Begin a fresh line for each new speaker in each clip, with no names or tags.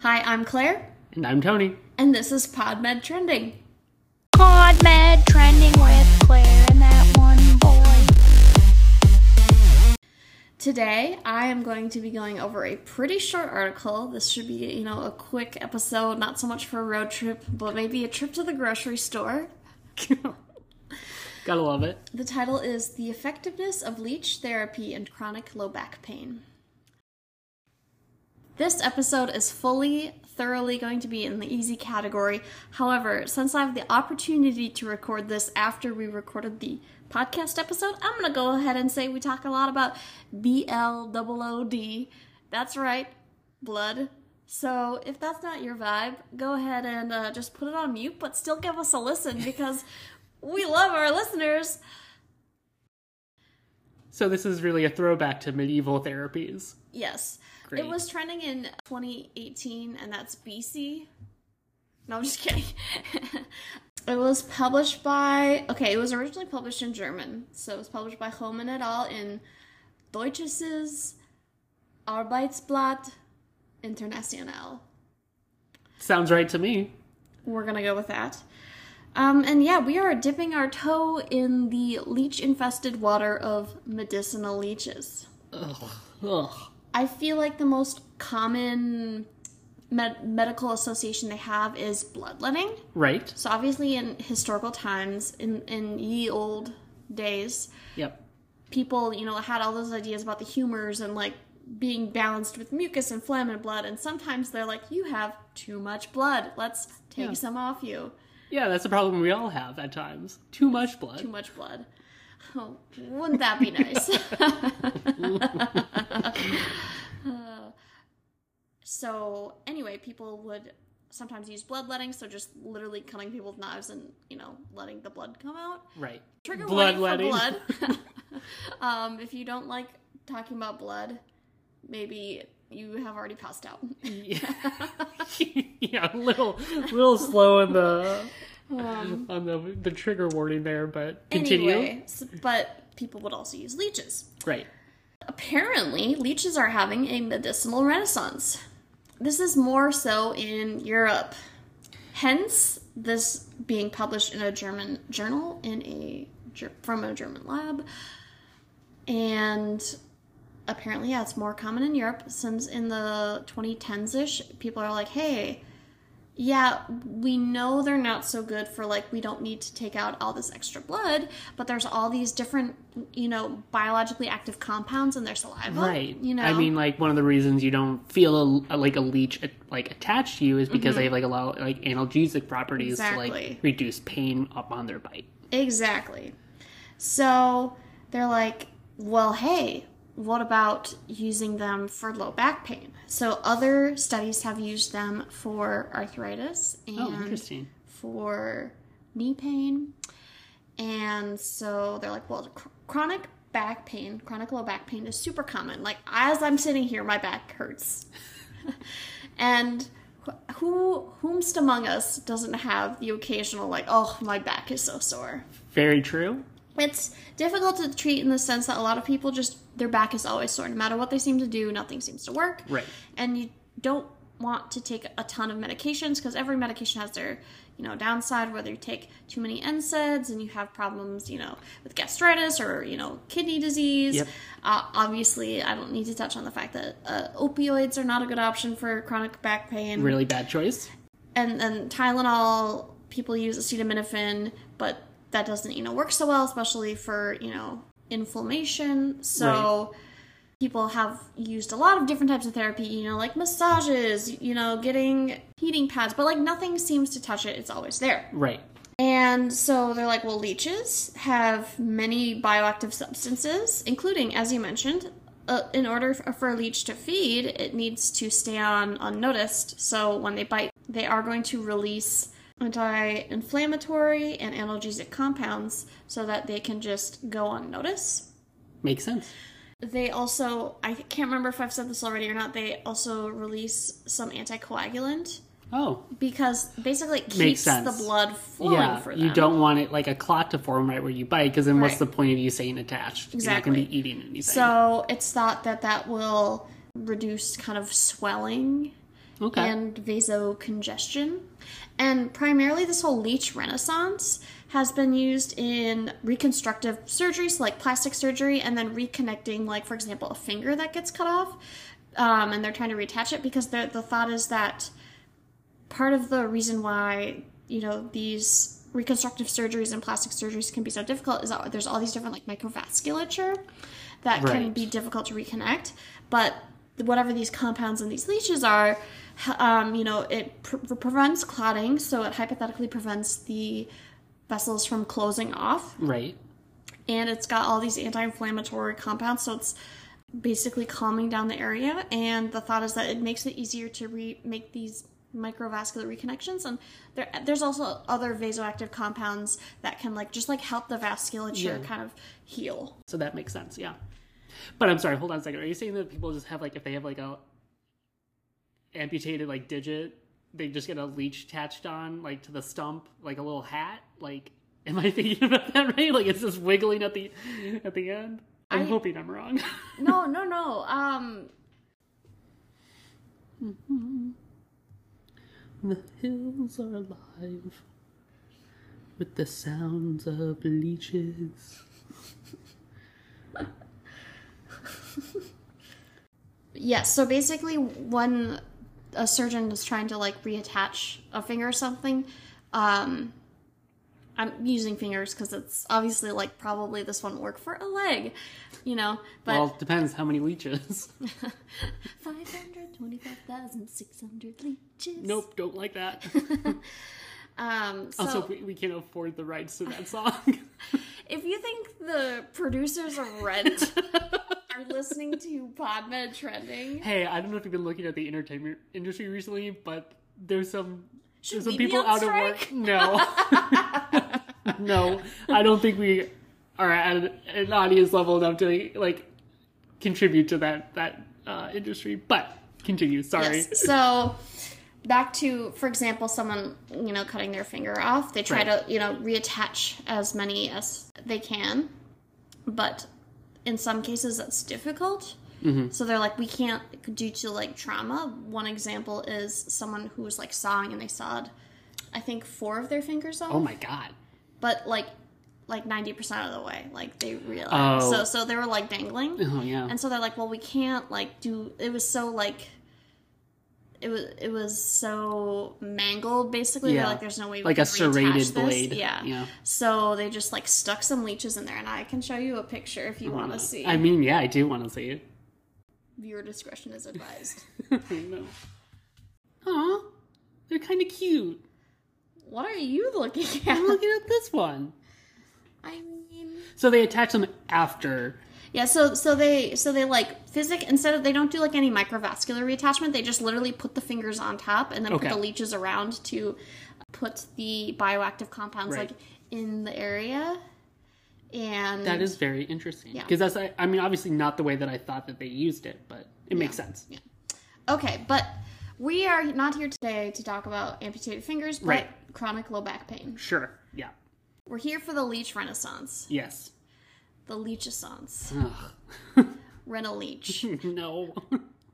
Hi, I'm Claire,
And I'm Tony.
and this is PodMed Trending.
PodMed trending with Claire and that one boy.
Today, I am going to be going over a pretty short article. This should be, you know, a quick episode, not so much for a road trip, but maybe a trip to the grocery store.
Gotta love it.
The title is The Effectiveness of Leech Therapy in Chronic Low Back Pain. This episode is fully, thoroughly going to be in the easy category. However, since I have the opportunity to record this after we recorded the podcast episode, I'm going to go ahead and say we talk a lot about BLOOD. That's right, blood. So if that's not your vibe, go ahead and uh, just put it on mute, but still give us a listen because we love our listeners.
So this is really a throwback to medieval therapies.
Yes.
Great.
It was trending in 2018, and that's BC. No, I'm just kidding. it was published by, okay, it was originally published in German. So it was published by Hohmann et al. in Deutsches Arbeitsblatt International.
Sounds right to me.
We're gonna go with that. Um, and yeah, we are dipping our toe in the leech infested water of medicinal leeches.
Ugh. Ugh.
I feel like the most common med- medical association they have is bloodletting.
Right?
So obviously, in historical times, in in ye old days,
Yep.
people you know had all those ideas about the humors and like being balanced with mucus and phlegm and blood. And sometimes they're like, "You have too much blood. Let's take
Yeah.
some off you.
Yeah, that's a problem we all have at times. Too much blood.
Too much blood." Oh, wouldn't that be nice? Uh, so anyway, people would sometimes use bloodletting, so just literally cutting people with knives and you know letting the blood come out.
Right.
Trigger warning
Bloodletting.
blood. um, if you don't like talking about blood, maybe you have already passed out.
Yeah. yeah, a little little slow on the
Um,
on the the trigger warning there, but continue.
Anyway, s- but people would also use leeches.
Right.
Apparently, leeches are having a medicinal renaissance. This is more so in Europe. Hence, this being published in a German journal in a from a German lab. And apparently, yeah, it's more common in Europe since in the 2010s ish, people are like, hey, yeah, we know they're not so good for like we don't need to take out all this extra blood, but there's all these different, you know, biologically active compounds in their saliva.
Right.
You know.
I mean, like one of the reasons you don't feel a, like a leech like attached to you is because they have like a lot of, like analgesic properties to
Mm-hmm.
Like reduce pain upon their bite.
Exactly. So they're like, well, hey, what about using them for low back pain? So other studies have used them for arthritis oh, and
Oh,
for knee pain. And so they're like, well, chr- chronic back pain, chronic low back pain is super common. Like, as I'm sitting here, my back hurts. and wh- who, whomst among us doesn't have the occasional, like, oh, my back is so sore?
Very true.
It's difficult to treat in the sense that a lot of people just, their back is always sore. No matter what they seem to do, nothing seems to work
Right.
and you don't want to take a ton of medications because every medication has their you know downside whether you take too many NSAIDs and you have problems you know with gastritis or you know kidney disease
Yep.
uh, obviously i don't need to touch on the fact that uh, opioids are not a good option for chronic back pain
Really bad choice.
and and tylenol people use acetaminophen but that doesn't you know work so well especially for you know inflammation so people have used a lot of different types of therapy you know like massages you know getting heating pads but like nothing seems to touch it it's always there
Right.
and so they're like, well, leeches have many bioactive substances, including, as you mentioned, uh, in order for a leech to feed, it needs to stay on unnoticed. So when they bite, they are going to release anti inflammatory and analgesic compounds so that they can just go unnoticed.
Makes sense.
They also, I can't remember if I've said this already or not, they also release some anticoagulant
Oh,
because basically it keeps the blood flowing
yeah.
for them.
You don't want it like a clot to form right where you bite, because then what's the point of you staying attached? You're not
Exactly.
going to be eating anything.
So it's thought that that will reduce kind of swelling
Okay.
and vasocongestion. And primarily, this whole leech renaissance has been used in reconstructive surgeries like plastic surgery and then reconnecting, like, for example, a finger that gets cut off. Um, and they're trying to reattach it because the the thought is that part of the reason why you know these reconstructive surgeries and plastic surgeries can be so difficult is that there's all these different like microvasculature that can be difficult to reconnect but whatever these compounds and these leeches are um, you know it pre- prevents clotting so it hypothetically prevents the vessels from closing off
Right.
and it's got all these anti-inflammatory compounds so it's basically calming down the area and the thought is that it makes it easier to re- make these microvascular reconnections and there, there's also other vasoactive compounds that can like just like help the vasculature
Yeah.
kind of heal
So that makes sense, yeah. But I'm sorry, hold on a second. Are you saying that people just have like if they have like a amputated like digit, they just get a leech attached on like to the stump, like a little hat? Like am I thinking about that right? Like it's just wiggling at the at the end? I'm
I-
hoping I'm wrong.
no no no um
the hills are alive with the sounds of leeches.
Yes, so basically, when a surgeon is trying to like reattach a finger or something, um, I'm using fingers because it's obviously like probably this won't work for a leg, you know. But
Well, it depends how many leeches.
five hundred twenty-five thousand six hundred leeches.
nope, don't like that.
Um, so
Also, we, we can't afford the rights to that song.
if you think the producers of Rent are listening to Podmed trending,
hey, I don't know if you've been looking at the entertainment industry recently, but there's some
Should
there's some people out
strike?
of work. No, no, I don't think we are at an audience level enough to like contribute to that that uh, industry. But continue. Sorry.
Yes. So back to, for example, someone you know cutting their finger off. They try
Right.
to you know reattach as many as they can, but in some cases that's difficult.
Mm-hmm.
So they're like, we can't due to like trauma. One example is someone who was like sawing and they sawed, I think four of their fingers off
Oh my god.
but like like 90% of the way like they realized
Oh.
so so they were like dangling
Oh yeah.
and so they're like well we can't like do it was so like it was it was so mangled basically
Yeah.
like there's no way we
Like a serrated
this.
blade.
yeah
Yeah.
so they just like stuck some leeches in there and i can show you a picture if you oh, want to see
I mean, yeah, I do want to see it.
viewer discretion is advised
no. Aw, they're kind of cute.
what are you looking at I'm
looking at this one.
i mean
So they attach them after.
Yeah, so so they so they like physic instead of they don't do like any microvascular reattachment. They just literally put the fingers on top and then
Okay.
put the leeches around to put the bioactive compounds
Right.
like in the area. And
That is very interesting.
Yeah.
Because that's, I, I mean, obviously not the way that I thought that they used it, but it makes sense.
Yeah. okay, but we are not here today to talk about amputated fingers, but
Right.
chronic low back pain.
Sure. Yeah.
We're here for the leech renaissance,
Yes.
The leechessance,
Ugh.
Rena leech.
no.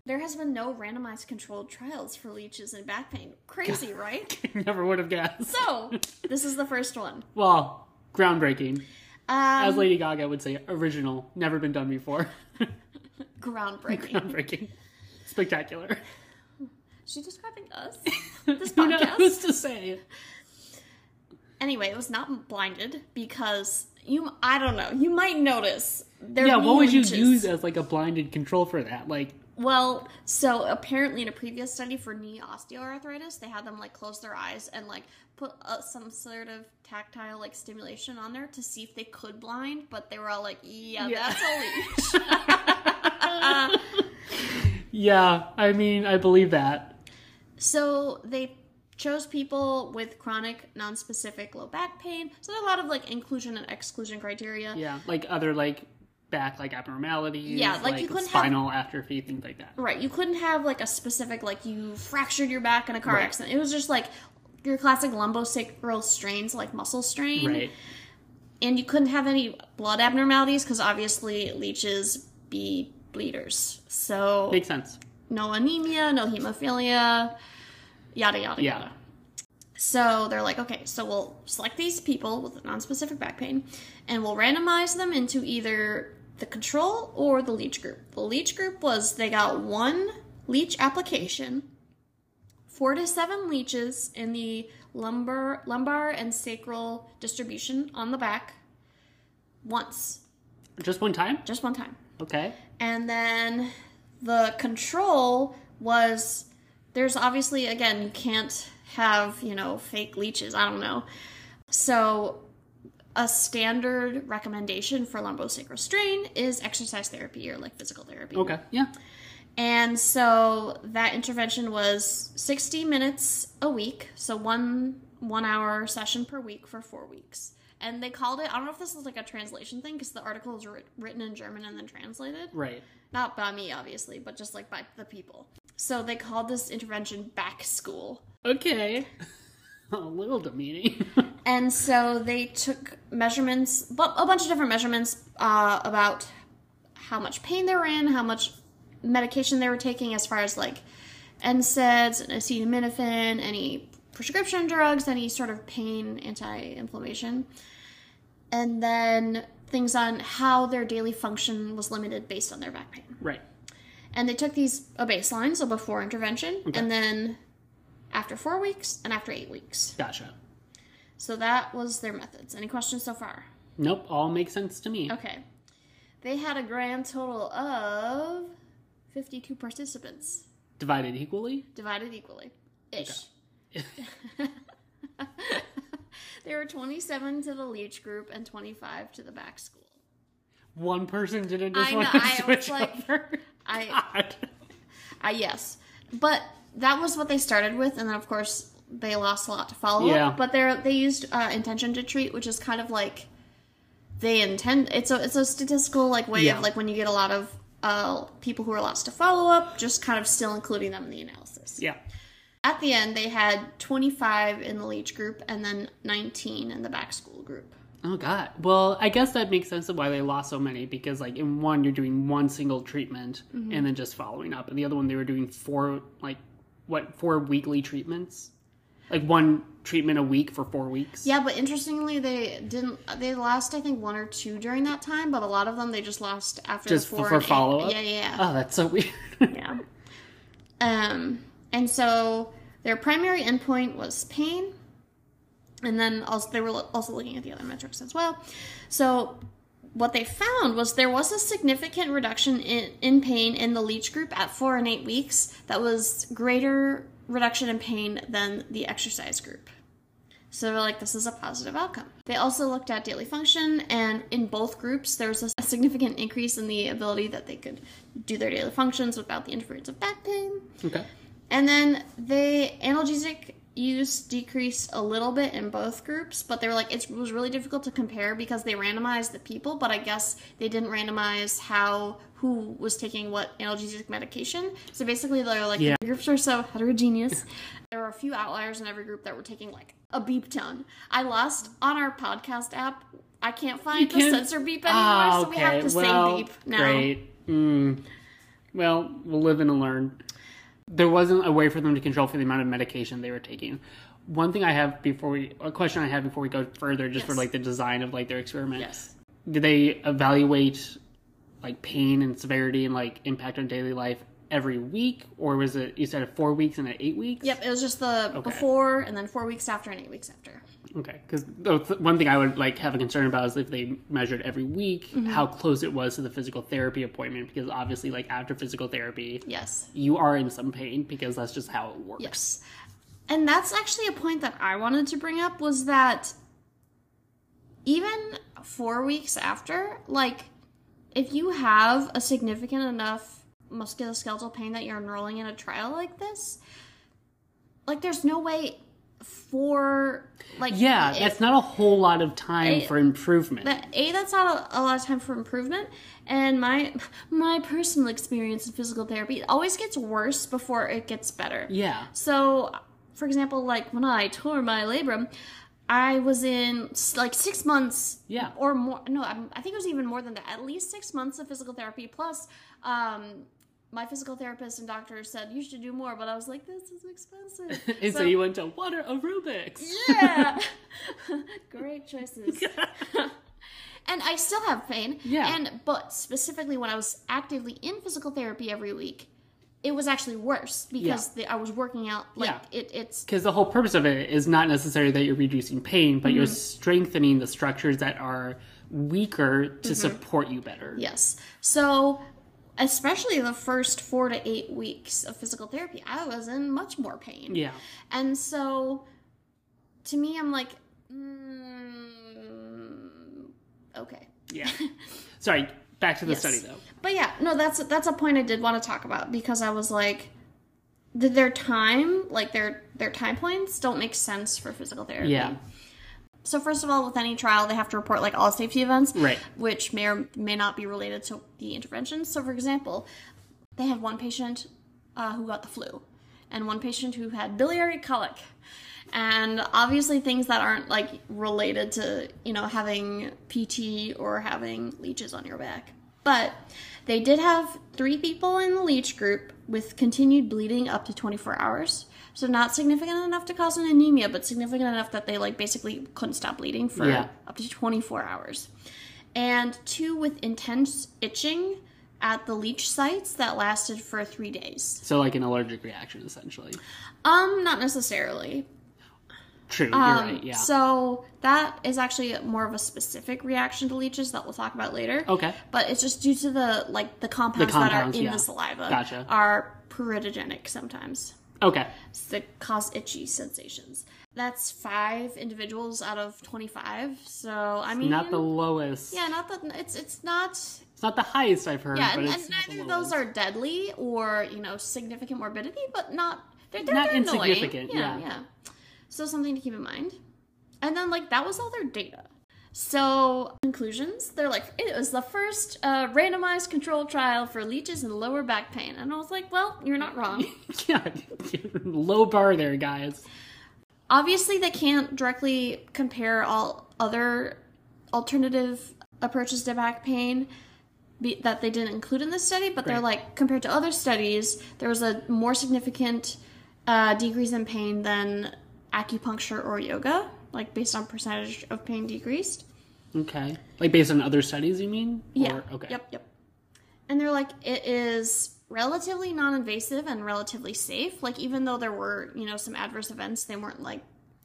There has been no randomized controlled trials for leeches and back pain. Crazy, right?
Never would have guessed.
So, this is the first one.
Well, groundbreaking. As
Um,
Lady Gaga would say, original, never been done before.
groundbreaking.
groundbreaking. Spectacular.
Is she describing us? This
Who knows
podcast?
to say?
Anyway, it was not blinded because you. I don't know. You might notice there.
Yeah, what would you
leeches.
use as like a blinded control for that? Like,
Well, so apparently in a previous study for knee osteoarthritis, they had them like close their eyes and like put uh, some sort of tactile like stimulation on there to see if they could blind, but they were all like, "Yeah,
Yeah.
that's a leech."
yeah, I mean, I believe that.
So they chose people with chronic, non-specific low back pain. So there are a lot of like inclusion and exclusion criteria.
Yeah, like other like back like abnormalities.
Yeah, like, you couldn't have-
spinal atrophy, things like that.
Right. You couldn't have like a specific like you fractured your back in a car
Right.
accident. It was just like your classic lumbosacral strains, like muscle strain.
Right.
And you couldn't have any blood abnormalities because obviously leeches be bleeders. So
Makes sense.
no anemia, no hemophilia, yada yada
Yeah.
yada. So they're like, okay, so we'll select these people with non-specific back pain, and we'll randomize them into either the control or the leech group. The leech group was they got one leech application, four to seven leeches in the lumbar, lumbar and sacral distribution on the back, once,
Just one time?
just one time.
Okay.
And then the control was there's obviously again you can't have, you know, fake leeches, I don't know. So a standard recommendation for lumbosacral strain is exercise therapy or like physical therapy.
Okay. Yeah.
And so that intervention was 60 minutes a week, so one one hour session per week for 4 weeks. And they called it I don't know if this is like a translation thing because the article writ- written in German and then translated
Right.
not by me obviously but just like by the people so they called this intervention back school
Okay. a little demeaning.
and so they took measurements bu- a bunch of different measurements uh, about how much pain they were in how much medication they were taking as far as like NSAIDs and acetaminophen any prescription drugs any sort of pain anti-inflammation and then things on how their daily function was limited based on their back pain
right.
And they took these a baseline, so before intervention, and then after four weeks and after eight weeks.
Gotcha.
So that was their methods. Any questions so far?
Nope. All makes sense to me.
Okay. They had a grand total of 52 participants,
Divided equally?
divided equally. Ish. there were 27 to the leech group and 25 to the back school.
One person didn't just
I
want
know,
to
I was
switch
like-
over.
I
God.
Uh, yes, but that was what they started with, and then of course they lost a lot to follow
Yeah.
up. But they they used uh, intention to treat, which is kind of like they intend. It's a it's a statistical like way
Yeah.
of like when you get a lot of uh, people who are lost to follow up, just kind of still including them in the analysis.
Yeah.
At the end, they had 25 in the leech group and then 19 in the back school group.
Oh god. Well, I guess that makes sense of why they lost so many because like in one you're doing one single treatment
Mm-hmm.
and then just following up, and the other one they were doing four like what four weekly treatments, like one treatment a week for four weeks.
Yeah, but interestingly, they didn't. They lost, I think, one or two during that time, but a lot of them they just lost after
Just
four
for follow up.
Yeah, yeah, yeah.
Oh, that's so weird.
yeah. Um, and so their primary endpoint was pain, and then also they were also looking at the other metrics as well. So what they found was there was a significant reduction in, in pain in the leech group at four and eight weeks that was greater reduction in pain than the exercise group. So they're like, this is a positive outcome. They also looked at daily function, and in both groups, there was a significant increase in the ability that they could do their daily functions without the interference of back pain.
okay.
And then they analgesic use decreased a little bit in both groups, but they were like it was really difficult to compare because they randomized the people, but I guess they didn't randomize how who was taking what analgesic medication. So basically, they're like
Yeah.
the groups are so heterogeneous. there were a few outliers in every group that were taking like a beep tone. I lost on our podcast app. I can't find the
can't-
censor beep anymore,
Ah,
so we have to
well,
say beep now.
Great. Mm. Well, we'll live and learn. There wasn't a way for them to control for the amount of medication they were taking. One thing I have before we, a question I have before we go further, just for like the design of like their experiment.
Yes.
Did they evaluate like pain and severity and like impact on daily life every week, or was it you said four weeks and at eight weeks?
Yep, it was just the before and then four weeks after and eight weeks after.
Okay, because the one thing I would like have a concern about is if they measured every week,
Mm-hmm.
how close it was to the physical therapy appointment. Because obviously, like after physical therapy,
Yes.
you are in some pain because that's just how it works.
Yes. And that's actually a point that I wanted to bring up was that even four weeks after, like, if you have a significant enough musculoskeletal pain that you're enrolling in a trial like this, like, there's no way for, like,
Yeah,
if-
that's not a whole lot of time
I-
for improvement.
that a that's not a, a lot of time for improvement and my my personal experience in physical therapy it always gets worse before it gets better
yeah,
so for example like when i tore my labrum i was in like six months
Yeah.
or more no I'm- i think it was even more than that at least six months of physical therapy plus um my physical therapist and doctor said you should do more, but I was like, this is expensive.
And so, you went to water aerobics.
yeah, great choices. and I still have pain.
Yeah.
And but specifically when I was actively in physical therapy every week, it was actually worse because the, I was working out. Like
Yeah.
it, it's
Because the whole purpose of it is not necessarily that you're reducing pain, but
Mm-hmm.
you're strengthening the structures that are weaker to
Mm-hmm.
support you better.
Yes. So, especially the first four to eight weeks of physical therapy, I was in much more pain.
Yeah.
And so, to me, I'm like, mm, okay.
Yeah. Sorry, back to the
Yes.
study though.
But yeah, no, that's that's a point I did want to talk about because I was like, th- their time, like their their time points, don't make sense for physical therapy.
Yeah.
So first of all, with any trial, they have to report like all safety events,
Right.
Which may or may not be related to the intervention. So, for example, they had one patient uh, who got the flu, and one patient who had biliary colic, and obviously things that aren't like related to you know having PT or having leeches on your back. But they did have three people in the leech group with continued bleeding up to 24 hours. So not significant enough to cause an anemia, but significant enough that they like basically couldn't stop bleeding for
Yeah.
up to 24 hours. And two with intense itching at the leech sites that lasted for 3 days.
So like an allergic reaction essentially.
Um not necessarily.
True, you're
Um,
right, yeah.
So that is actually more of a specific reaction to leeches that we'll talk about later.
Okay.
But it's just due to the like the compounds, that
compounds,
are in
yeah.
the saliva
Gotcha.
are pruritogenic sometimes
Okay.
that cause itchy sensations. That's five individuals out of twenty-five. So I mean,
Not the lowest.
yeah, not that it's it's not
It's not the highest I've heard,
yeah,
but
and, and neither of those are deadly or you know significant morbidity, but not they're, they're
Not
they're annoying.
insignificant,
Yeah,
yeah.
yeah. So something to keep in mind. And then like that was all their data. So conclusions, they're like it was the first uh, randomized controlled trial for leeches and lower back pain, and I was like, well, you're not wrong.
yeah, low bar there, guys.
Obviously, they can't directly compare all other alternative approaches to back pain be, that they didn't include in this study, but they're like compared to other studies, there was a more significant uh, decrease in pain than acupuncture or yoga, like based on percentage of pain decreased.
Okay. Like based on other studies, you mean?
Yeah.
Or- okay.
Yep. Yep. And they're like, it is relatively non-invasive and relatively safe. Like even though there were, you know, some adverse events, they weren't like,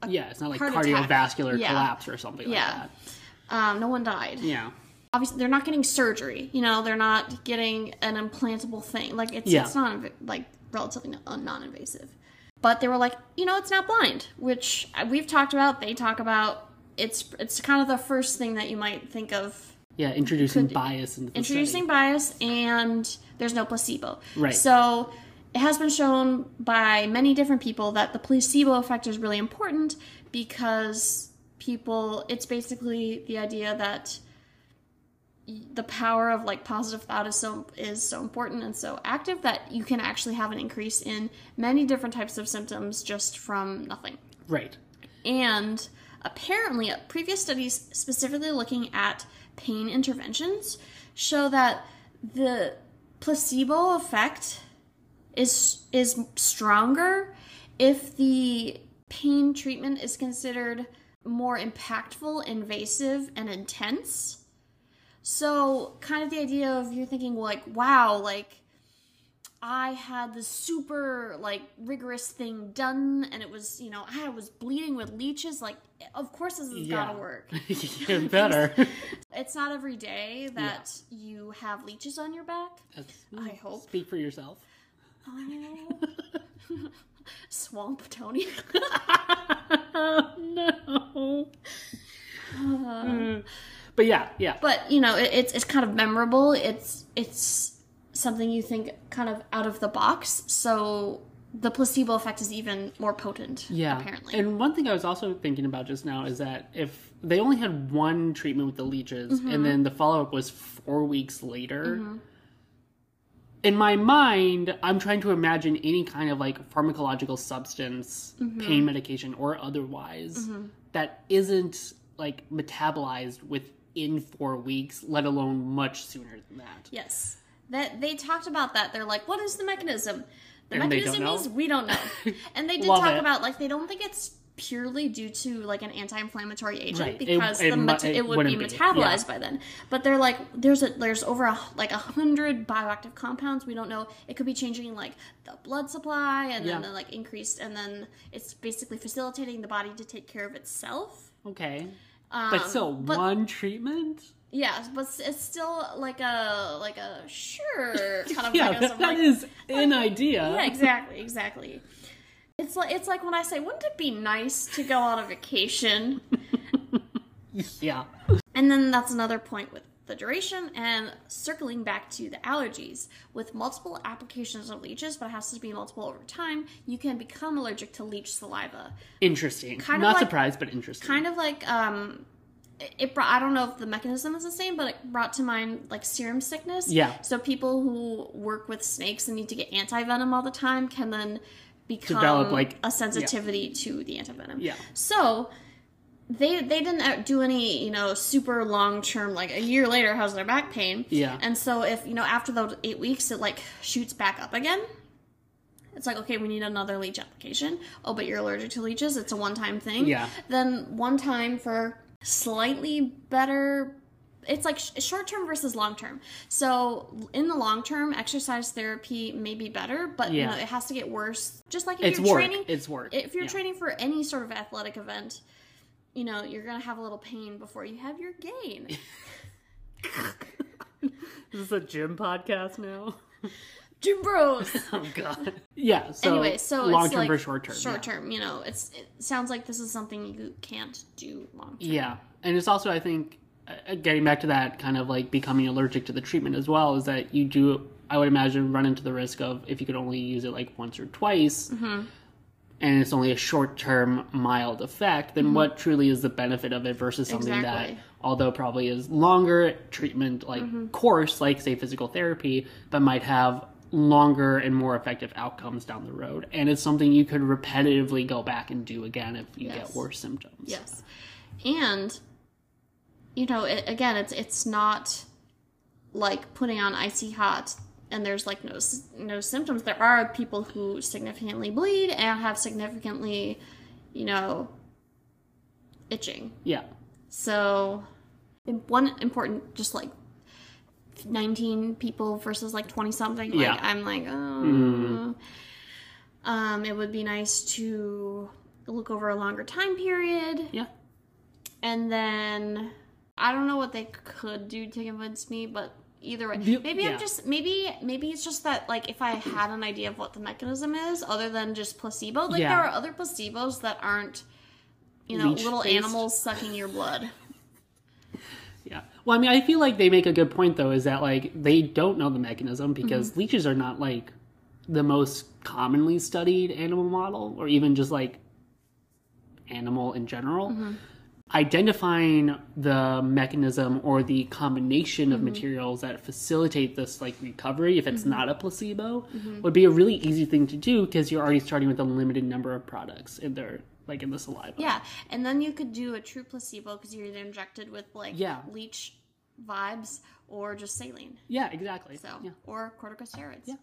Yeah, it's not like
attack.
cardiovascular
Yeah.
collapse or something
Yeah.
like that.
um, no one died.
Yeah.
Obviously, they're not getting surgery. You know, they're not getting an implantable thing. Like it's
Yeah.
it's not like relatively non-invasive. But they were like, you know, it's not blind, which we've talked about. They talk about. It's it's kind of the first thing that you might think of
Yeah, introducing bias into the
introducing bias and there's no placebo.
Right.
So it has been shown by many different people that the placebo effect is really important because people it's basically the idea that the power of like positive thought is so is so important and so active that you can actually have an increase in many different types of symptoms just from nothing.
Right.
And apparently, uh, previous studies specifically looking at pain interventions show that the placebo effect is is stronger if the pain treatment is considered more impactful, invasive, and intense. So, kind of the idea of you're thinking like, wow, like I had this super like rigorous thing done, and it was you know I was bleeding with leeches. Like, of course this has
Yeah.
gotta work.
You're better.
It's not every day that you have leeches on your back.
That's-
I mm, hope.
Speak for yourself.
Oh. Swamp Tony.
no. Uh-huh. Mm. But yeah, yeah.
but you know, it, it's it's kind of memorable. It's it's something you think kind of out of the box. So the placebo effect is even more potent.
Yeah.
apparently.
And one thing I was also thinking about just now is that if they only had one treatment with the leeches
Mm-hmm.
and then the follow up was four weeks later, in my mind, I'm trying to imagine any kind of like pharmacological substance,
Mm-hmm.
pain medication or otherwise, that isn't like metabolized within four weeks, let alone much sooner than that.
yes. That they talked about that. They're like, what is the mechanism? The
And
mechanism is we don't know. And they did
Love
talk
it.
about like they don't think it's purely due to like an anti-inflammatory agent
Right.
Because
it
the
mu-
meta-
it
it, would be
be,
metabolized
yeah.
by then. But they're like there's a there's over a, like a hundred bioactive compounds. We don't know. It could be changing like the blood supply and
Yeah.
then the, like increased and then it's basically facilitating the body to take care of itself.
Okay.
Um,
But still,
but-
one treatment?
Yeah, but it's still like a like a sure kind of
Yeah,
mechanism.
that, that
like-
is an idea.
yeah, exactly, exactly. It's like it's like when I say, wouldn't it be nice to go on a vacation?
Yeah.
And then that's another point with the duration and circling back to the allergies. With multiple applications of leeches, but it has to be multiple over time, you can become allergic to leech saliva.
Interesting.
Kind of
Not
like-
surprised, but interesting.
Kind of like um it- brought I don't know if the mechanism is the same, but it brought to mind like serum sickness.
Yeah.
So people who work with snakes and need to get anti venom all the time can then become
Develop, like-
a sensitivity to the anti venom.
Yeah.
So they they didn't uh, do any you know super long term like a year later how's their back pain
Yeah.
and so if you know after those eight weeks it like shoots back up again it's like okay we need another leech application oh but you're allergic to leeches it's a one time thing
Yeah.
then one time for slightly better it's like sh- short term versus long term so in the long term exercise therapy may be better but you
Yeah.
know it has to get worse just like if
it's
you're
work.
training
It's work.
if you're
Yeah.
training for any sort of athletic event, you know, you're gonna have a little pain before you have your gain.
Is this a gym podcast now?
Gym bros.
oh god. Yeah. So
anyway, so
long term
like
versus short term.
Short term, you know, it's it sounds like this is something you can't do long term.
Yeah, and it's also I think uh, getting back to that kind of like becoming allergic to the treatment as well is that you do I would imagine run into the risk of if you could only use it like once or twice.
Mm-hmm.
And it's only a short term mild effect, then what truly is the benefit of it versus something
Mm-hmm. Exactly.
that, although probably is longer treatment, like
Mm-hmm.
course, like say physical therapy, but might have longer and more effective outcomes down the road. And it's something you could repetitively go back and do again if you
Yes.
get worse symptoms.
Yes, and you know, it, again, it's it's not like putting on icy hot and there's like no no symptoms. There are people who significantly bleed and have significantly, you know, itching.
Yeah.
So, one important, just like 19 people versus like 20 something. Like,
Yeah.
I'm like, oh. Um, it would be nice to look over a longer time period.
Yeah.
And then, I don't know what they could do to convince me, but either way, maybe
yeah.
I'm just maybe maybe it's just that like if I had an idea of what the mechanism is, other than just placebo, like
Yeah.
there are other placebos that aren't, you know, little
Leech-based?
animals sucking your blood.
Yeah. Well, I mean, I feel like they make a good point though, is that like they don't know the mechanism because
Mm-hmm.
leeches are not like the most commonly studied animal model, or even just like animal in general.
Mm-hmm.
Identifying the mechanism or the combination
Mm-hmm.
of materials that facilitate this like recovery, if
Mm-hmm.
it's not a placebo, would be a really easy thing to do because you're already starting with a limited number of products in their like in the saliva.
Yeah, and then you could do a true placebo because you're either injected with like
Yeah.
leech vibes or just saline.
Yeah, exactly.
So
yeah.
or corticosteroids. Yeah.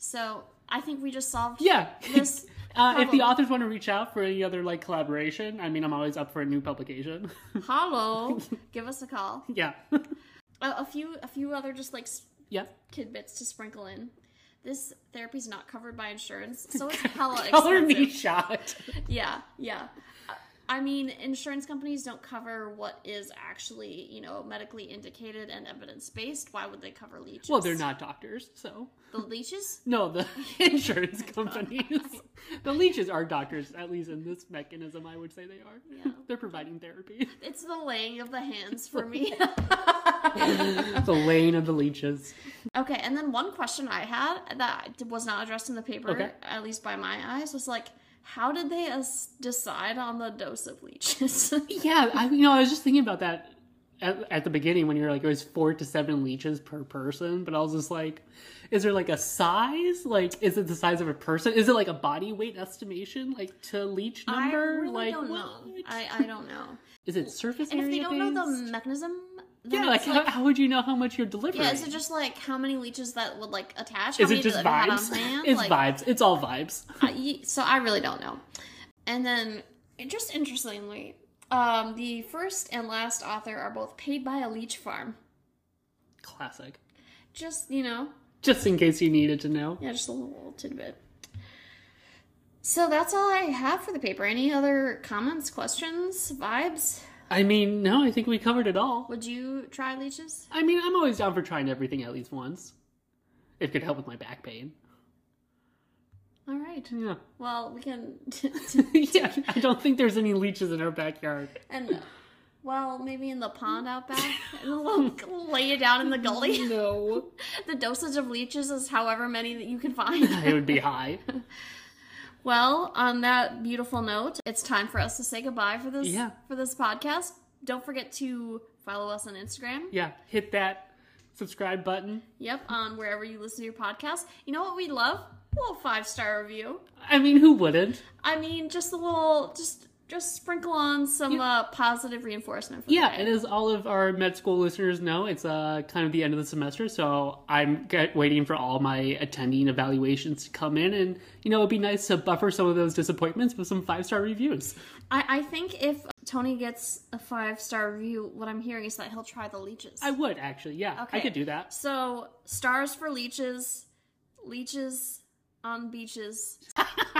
So I think we just solved
Yeah.
this.
Uh, if the authors want to reach out for any other like collaboration, I mean, I'm always up for a new publication.
Hello, give us a call.
yeah,
A, a few, a few other just like
yeah.
tidbits to sprinkle in. This therapy's not covered by insurance, so it's hella expensive.
Color me shocked.
Yeah, yeah. I mean, insurance companies don't cover what is actually, you know, medically indicated and evidence based. Why would they cover leeches?
Well, they're not doctors, so
the leeches.
no, the insurance companies. the leeches are doctors, at least in this mechanism. I would say they are.
Yeah.
they're providing therapy.
It's the laying of the hands for me.
the lane of the leeches.
okay, and then one question I had that was not addressed in the paper,
Okay.
at least by my eyes, was like, how did they as- decide on the dose of leeches?
Yeah, I you know I was just thinking about that at, at the beginning when you were like it was four to seven leeches per person, but I was just like, is there like a size? Like, is it the size of a person? Is it like a body weight estimation, like to leech number?
I really
like,
don't
what?
know. I, I don't know.
Is it surface
And if they don't know the mechanism,
Yeah, like, how, how would you know how much you're delivering?
Yeah, is it just like how many leeches that would like attach?
Is it just
that I had
vibes? It's
like,
vibes. It's all vibes.
I- so I really don't know. And then, just interestingly, um, the first and last author are both paid by a leech farm.
Classic.
Just you know,
Just in case you needed to know.
yeah, just a little tidbit. So that's all I have for the paper. Any other comments, questions, vibes?
I mean, no, I think we covered it all.
Would you try leeches?
I mean, I'm always down for trying everything at least once. It could help with my back pain.
All right.
Yeah.
Well, we can.
yeah, I don't think there's any leeches in our backyard.
and uh, well, maybe in the pond out back, and we'll lay it down in the gully.
No.
The dosage of leeches is however many that you can find.
It would be high.
Well, on that beautiful note, it's time for us to say goodbye for this
Yeah.
for this podcast. Don't forget to follow us on Instagram.
Yeah, hit that subscribe button.
Yep, on wherever you listen to your podcast. You know what we love? A little five star review.
I mean, who wouldn't?
I mean, just a little, just just sprinkle on some uh, positive reinforcement. For
Yeah, and as all of our med school listeners know, it's uh, kind of the end of the semester, so I'm get, waiting for all my attending evaluations to come in, and you know, it'd be nice to buffer some of those disappointments with some five star reviews.
I, I think if Tony gets a five star review, what I'm hearing is that he'll try the leeches.
I would actually, yeah, I could do that.
So stars for leeches, leeches on beaches.